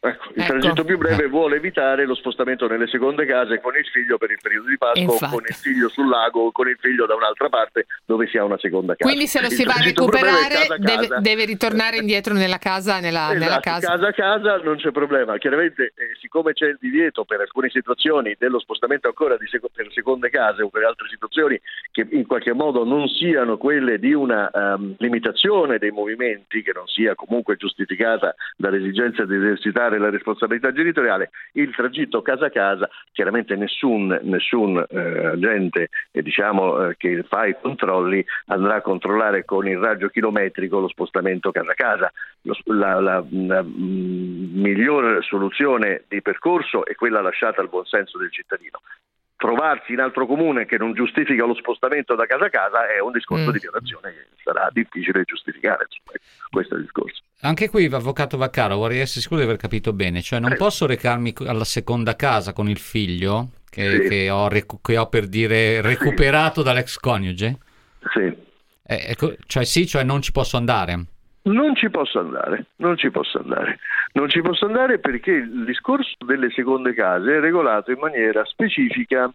Ecco, il Ecco. tragitto più breve vuole evitare lo spostamento nelle seconde case con il figlio per il periodo di Pasqua o Infatti. con il figlio sul lago o con il figlio da un'altra parte dove si ha una seconda casa. Quindi se lo Il si va a recuperare casa a deve, casa. deve ritornare indietro nella casa, nella, nella Esatto, casa. casa a casa non c'è problema. Chiaramente, eh, siccome c'è il divieto per alcune situazioni dello spostamento ancora di seco- per seconde case o per altre situazioni che in qualche modo non siano quelle di una ehm, limitazione dei movimenti, che non sia comunque giustificata dall'esigenza di esercitare nella responsabilità genitoriale, il tragitto casa a casa, chiaramente nessun, nessun eh, agente eh, diciamo, eh, che fa i controlli andrà a controllare con il raggio chilometrico lo spostamento casa a casa. La, la, la mm, migliore soluzione di percorso è quella lasciata al buonsenso del cittadino trovarsi in altro comune che non giustifica lo spostamento da casa a casa è un discorso Mm. di violazione che sarà difficile giustificare. Insomma, questo è il discorso. Anche qui, avvocato Vaccaro, vorrei essere sicuro di aver capito bene, cioè non posso recarmi alla seconda casa con il figlio che, Sì. che ho, recu- che ho per dire recuperato dall'ex coniuge? Sì. Eh, ecco, cioè sì, cioè non ci posso andare. Non ci posso andare, non ci posso andare. Non ci posso andare perché il discorso delle seconde case è regolato in maniera specifica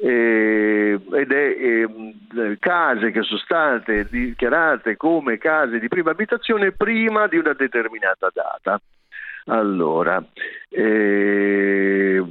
eh, ed è ehm, case che sono state dichiarate come case di prima abitazione prima di una determinata data. Allora, eh,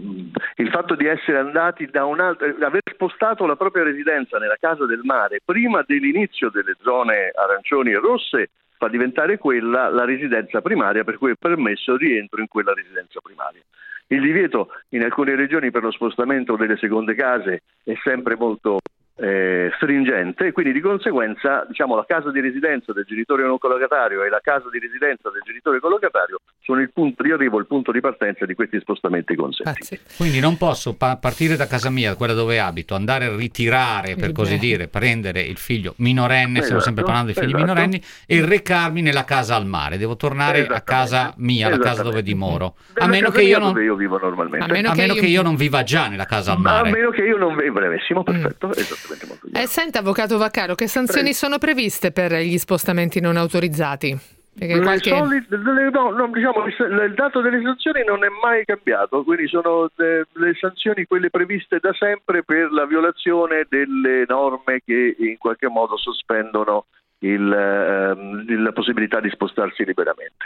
il fatto di essere andati da un altro, aver spostato la propria residenza nella casa del mare prima dell'inizio delle zone arancioni e rosse fa diventare quella la residenza primaria per cui è permesso il rientro in quella residenza primaria. Il divieto in alcune regioni per lo spostamento delle seconde case è sempre molto eh, stringente e quindi di conseguenza diciamo, la casa di residenza del genitore non collocatario e la casa di residenza del genitore collocatario sono il punto di arrivo, il punto di partenza di questi spostamenti consentiti. Quindi non posso pa- partire da casa mia, quella dove abito, andare a ritirare, per così dire, prendere il figlio minorenne, stiamo Esatto, sempre parlando di figli esatto. minorenni, e recarmi nella casa al mare. Devo tornare a casa mia, la casa dove dimoro. A meno che io non... dove io vivo normalmente. A meno, che, io... non viva già nella casa al A mare. meno che io non vivo brevissimo, perfetto, esattamente molto bene. Eh, senta, avvocato Vaccaro, che sanzioni sono previste per gli spostamenti non autorizzati? Qualche... le- no, no, diciamo, il dato delle sanzioni non è mai cambiato, quindi sono eh, le sanzioni quelle previste da sempre per la violazione delle norme che in qualche modo sospendono il, ehm, la possibilità di spostarsi liberamente.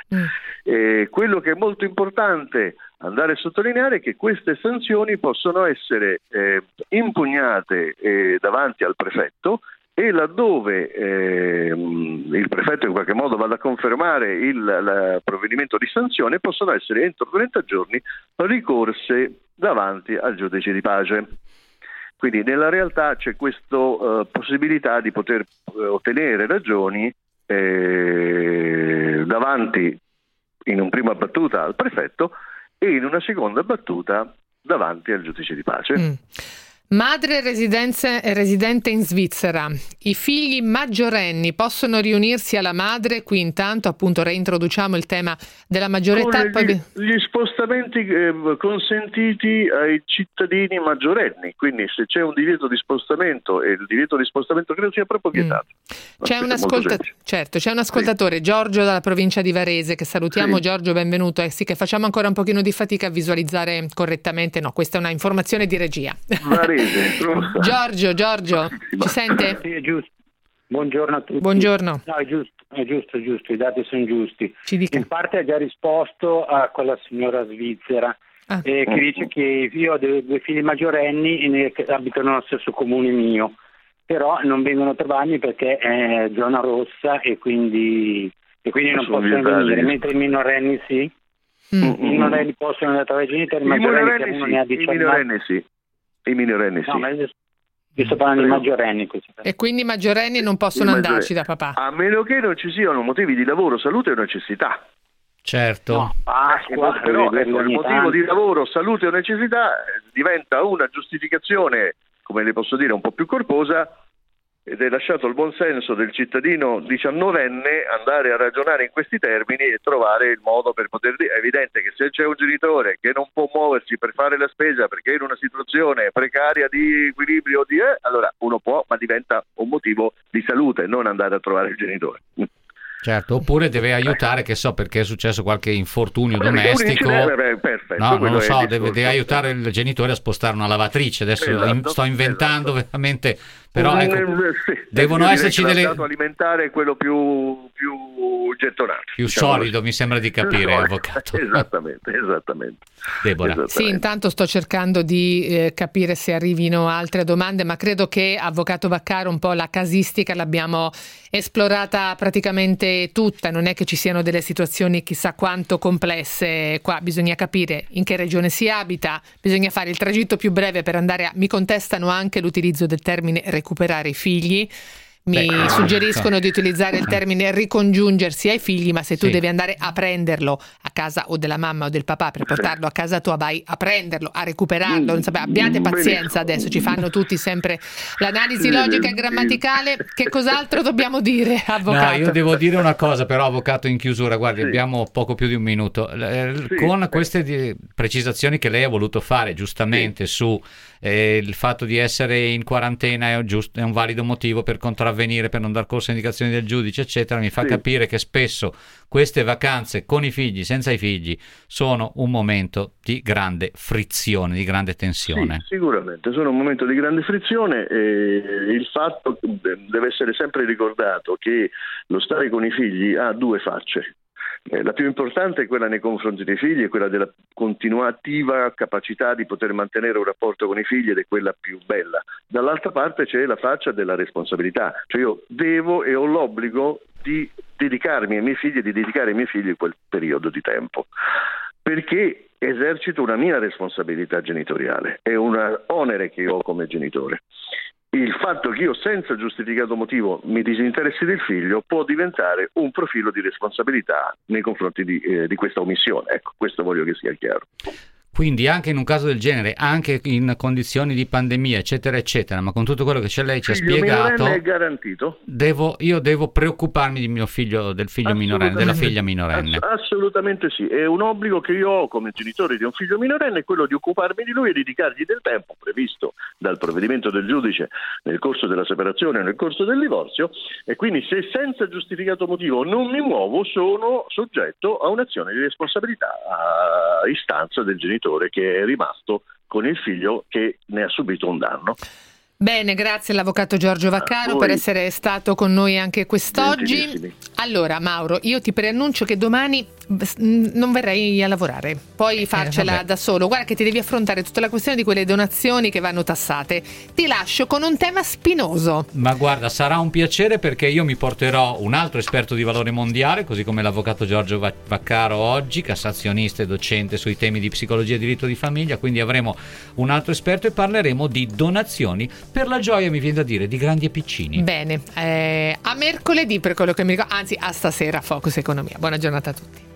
E quello che è molto importante andare a sottolineare che queste sanzioni possono essere eh, impugnate eh, davanti al prefetto e laddove ehm, il prefetto in qualche modo vada a confermare il, il provvedimento di sanzione possono essere entro 30 giorni ricorse davanti al giudice di pace. Quindi nella realtà c'è questa possibilità di poter eh, ottenere ragioni eh, davanti in una prima battuta al prefetto e in una seconda battuta davanti al giudice di pace. Mm. Madre residente in Svizzera. I figli maggiorenni possono riunirsi alla madre? Qui intanto appunto reintroduciamo il tema della maggiore età. Gli, gli spostamenti eh, consentiti ai cittadini maggiorenni, quindi se c'è un divieto di spostamento e il divieto di spostamento credo sia proprio vietato. Mm. C'è un, ascolta- certo, c'è un ascoltatore, Giorgio dalla provincia di Varese, che salutiamo. Sì. Giorgio, benvenuto. Eh sì, che facciamo ancora un pochino di fatica a visualizzare correttamente. No, questa è una informazione di regia. Varese, giusto? Giorgio, Giorgio, ci sente? Sì, è giusto. Buongiorno a tutti. Buongiorno. No, è giusto, è giusto, è giusto, i dati sono giusti. Ci dica. In parte ha già risposto a quella signora svizzera Ah. eh, che dice che io ho due, due figli maggiorenni e ne- che abitano nello stesso comune mio, però non vengono a trovarmi perché è zona rossa e quindi, e quindi non Sono possono vietati. venire, mentre i minorenni sì. Mm. I minorenni possono andare a trovare i genitori, i I minorenni sì, ne ha i 19 minorenni sì. I minorenni No, sì. ma io, sto parlando di maggiorenni. E quindi i maggiorenni non possono andarci da papà. A meno che non ci siano motivi di lavoro, salute o necessità. Certo. Pasqua, Eh, però ecco, il motivo tanto. di lavoro, salute o necessità eh, diventa una giustificazione, come le posso dire, un po' più corposa ed è lasciato il buon senso del cittadino diciannovenne andare a ragionare in questi termini e trovare il modo per poter dire. È evidente che se c'è un genitore che non può muoversi per fare la spesa perché è in una situazione precaria di equilibrio, di, eh, allora uno può, ma diventa un motivo di salute, non andare a trovare il genitore. Certo, oppure deve aiutare, che so perché è successo qualche infortunio domestico. perfetto, No, non lo so, deve, deve aiutare il genitore a spostare una lavatrice. Adesso Esatto, sto inventando veramente, però ecco, eh, sì. devono esserci delle... Lo stato alimentare è quello più, più gettonato. Più diciamo solido, così. mi sembra di capire, solido. avvocato. Esattamente, esattamente. Esattamente. Sì, intanto sto cercando di eh, capire se arrivino altre domande, ma credo che, Avvocato Vaccaro, un po' la casistica l'abbiamo esplorata praticamente tutta, non è che ci siano delle situazioni chissà quanto complesse, qua bisogna capire in che regione si abita, bisogna fare il tragitto più breve per andare a... Mi contestano anche l'utilizzo del termine recuperare i figli. Mi Beh, suggeriscono ecco. di utilizzare il termine ricongiungersi ai figli, ma se tu Sì. devi andare a prenderlo a casa o della mamma o del papà per portarlo a casa tua, vai a prenderlo, a recuperarlo. Non sapete, abbiate pazienza adesso, ci fanno tutti sempre l'analisi logica e grammaticale. Che cos'altro dobbiamo dire, avvocato? No, io devo dire una cosa, però, avvocato in chiusura, guardi, abbiamo poco più di un minuto. Eh, Sì. Con queste precisazioni che lei ha voluto fare giustamente su eh, il fatto di essere in quarantena è un, giust- è un valido motivo per contravvenire, per non dar corso a indicazioni del giudice, eccetera, mi fa Sì. capire che spesso queste vacanze con i figli, senza i figli, sono un momento di grande frizione, di grande tensione. Sì, sicuramente, sono un momento di grande frizione e il fatto deve essere sempre ricordato che lo stare con i figli ha due facce. Eh, La più importante è quella nei confronti dei figli, è quella della continuativa capacità di poter mantenere un rapporto con i figli ed è quella più bella. Dall'altra parte c'è la faccia della responsabilità, cioè io devo e ho l'obbligo di dedicarmi ai miei figli e di dedicare ai miei figli quel periodo di tempo perché esercito una mia responsabilità genitoriale, è un onere che ho come genitore. Il fatto che io senza giustificato motivo mi disinteressi del figlio può diventare un profilo di responsabilità nei confronti di, eh, di questa omissione. Ecco, questo voglio che sia chiaro. Quindi anche in un caso del genere, anche in condizioni di pandemia, eccetera, eccetera, ma con tutto quello che c'è lei ci ha spiegato, è garantito? devo, io devo preoccuparmi di mio figlio, del figlio minorenne, della figlia minorenne. Ass- assolutamente sì, è un obbligo che io ho come genitore di un figlio minorenne, è quello di occuparmi di lui e dedicargli del tempo previsto dal provvedimento del giudice nel corso della separazione o nel corso del divorzio e quindi se senza giustificato motivo non mi muovo sono soggetto a un'azione di responsabilità a istanza del genitore che è rimasto con il figlio che ne ha subito un danno. Bene, grazie all'avvocato Giorgio Vaccaro per essere stato con noi anche quest'oggi. Allora, Mauro, io ti preannuncio che domani non verrei a lavorare, puoi farcela vabbè. da solo. Guarda che ti devi affrontare tutta la questione di quelle donazioni che vanno tassate. Ti lascio con un tema spinoso. Ma guarda, sarà un piacere perché io mi porterò un altro esperto di valore mondiale, così come l'avvocato Giorgio Va- Vaccaro oggi, cassazionista e docente sui temi di psicologia e diritto di famiglia, quindi avremo un altro esperto e parleremo di donazioni per la gioia, mi viene da dire, di grandi e piccini. Bene, eh, a mercoledì per quello che mi ricordo, anzi a stasera Focus Economia. Buona giornata a tutti.